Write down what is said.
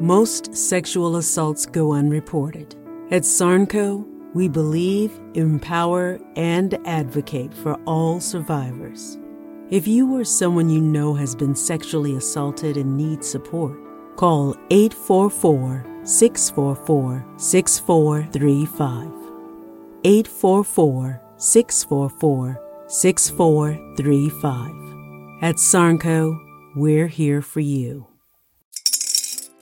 Most sexual assaults go unreported. At Sarnco, we believe, empower, and advocate for all survivors. If you or someone you know has been sexually assaulted and needs support, call 844 644 6435. 844 644 6435. At Sarnco, we're here for you.